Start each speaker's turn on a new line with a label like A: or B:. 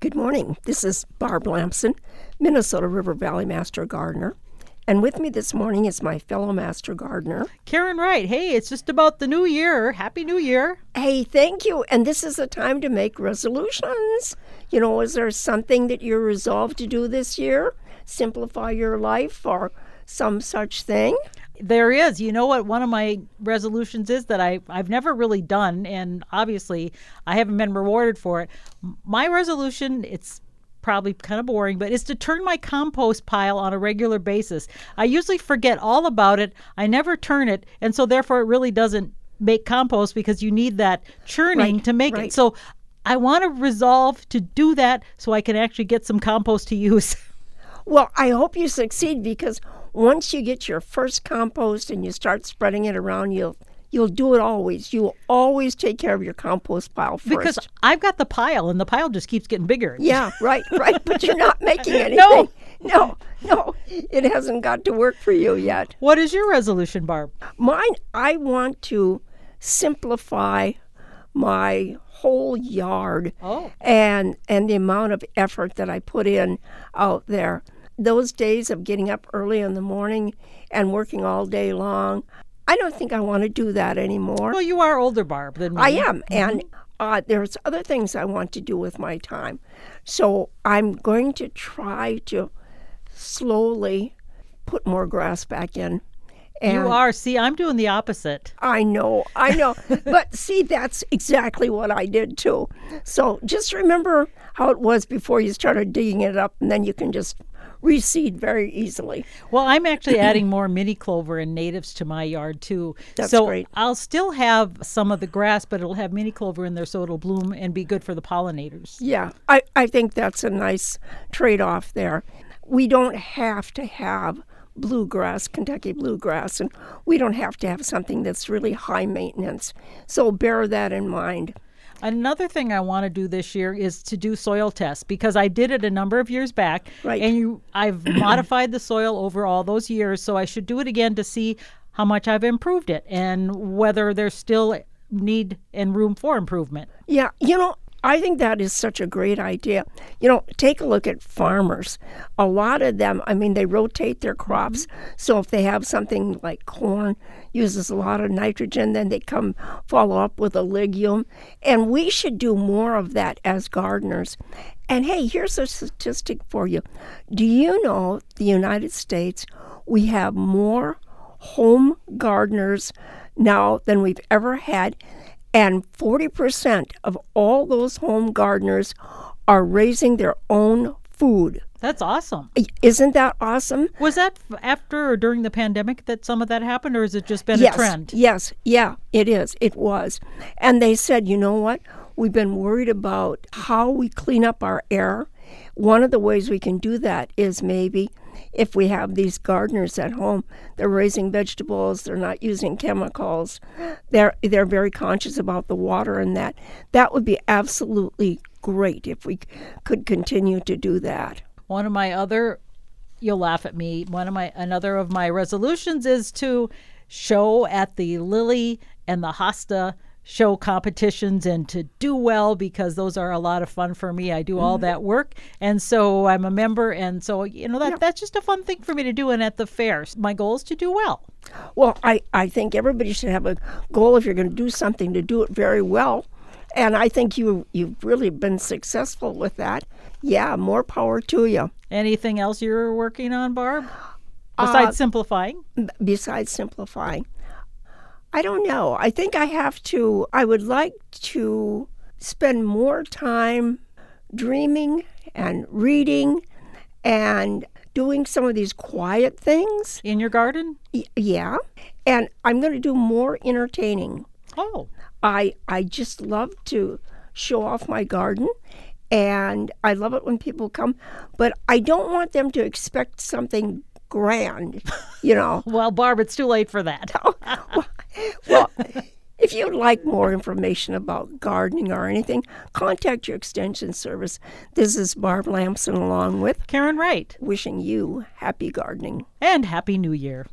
A: Good morning. This is Barb Lamson, Minnesota River Valley Master Gardener. And with me this morning is my fellow Master Gardener.
B: Karen Wright. Hey, it's just about the new year. Happy New Year.
A: Hey, thank you. And this is a time to make resolutions. You know, is there something that you're resolved to do this year? Simplify your life or some such thing?
B: There is. You know what? One of my resolutions is that I, I've never really done, and obviously I haven't been rewarded for it. My resolution, it's probably kind of boring, but is to turn my compost pile on a regular basis. I usually forget all about it. I never turn it, and so therefore it really doesn't make compost because you need that churning
A: Right,
B: to make
A: right.
B: it. So I want to resolve to do that so I can actually get some compost to use.
A: Well, I hope you succeed because once you get your first compost and you start spreading it around, you'll you'll do it always. You'll always take care of your compost pile first.
B: because I've got the pile and the pile just keeps getting bigger.
A: yeah, right, right. But you're not making anything.
B: No.
A: no, no. It hasn't got to work for you yet.
B: What is your resolution, Barb?
A: Mine, I want to simplify my whole yard
B: Oh.
A: and and the amount of effort that I put in out there. Those days of getting up early in the morning and working all day long, I don't think I want to do that anymore.
B: Well, you are older, Barb, than me.
A: I am, and uh, there's other things I want to do with my time. So I'm going to try to slowly put more grass back in. And
B: You are. See, I'm doing the opposite.
A: I know, I know. but see, that's exactly what I did too. So just remember how it was before you started digging it up, and then you can just reseed very easily.
B: Well, I'm actually adding more mini clover and natives to my yard too.
A: That's
B: so
A: great.
B: I'll still have some of the grass, but it'll have mini clover in there, so it'll bloom and be good for the pollinators.
A: Yeah, I, I think that's a nice trade off there. We don't have to have bluegrass, Kentucky bluegrass, and we don't have to have something that's really high maintenance. So bear that in mind.
B: Another thing I want to do this year is to do soil tests because I did it a number of years back,
A: Right.
B: and you, I've modified the soil over all those years. So I should do it again to see how much I've improved it and whether there's still need and room for improvement.
A: Yeah, you know, I think that is such a great idea. You know, take a look at farmers. A lot of them, I mean, they rotate their crops. So if they have something like corn uses a lot of nitrogen, then they come follow up with a legume. And we should do more of that as gardeners. And hey, here's a statistic for you. Do you know the United States we have more home gardeners now than we've ever had? And 40% of all those home gardeners are raising their own food.
B: That's awesome.
A: Isn't that awesome?
B: Was that after or during the pandemic that some of that happened, or has it just been
A: yes,
B: a trend?
A: Yes, yeah, it is. It was. And they said, you know what? We've been worried about how we clean up our air. One of the ways we can do that is maybe if we have these gardeners at home, they're raising vegetables, they're not using chemicals, they're they're very conscious about the water and that. That would be absolutely great if we could continue to do that.
B: One of my other, you'll laugh at me. One of my another of my resolutions is to show at the Lily and the Hosta show competitions and to do well because those are a lot of fun for me. I do all mm-hmm. that work and so I'm a member and so you know that that's just a fun thing for me to do and at the fairs. My goal is to do well.
A: Well, I, I think everybody should have a goal if you're going to do something to do it very well. And I think you you've really been successful with that. Yeah, more power to you.
B: Anything else you're working on, Barb? Uh, besides simplifying?
A: Besides simplifying, I don't know. I think I have to. I would like to spend more time dreaming and reading and doing some of these quiet things.
B: In your garden?
A: Y- yeah, and I'm going to do more entertaining.
B: Oh.
A: I I just love to show off my garden and I love it when people come, but I don't want them to expect something grand, you know.
B: Well, Barb, it's too late for that.
A: Oh, well, if you'd like more information about gardening or anything, contact your extension service. This is Barb Lamson along with
B: Karen Wright.
A: wishing you happy gardening.
B: And Happy New Year.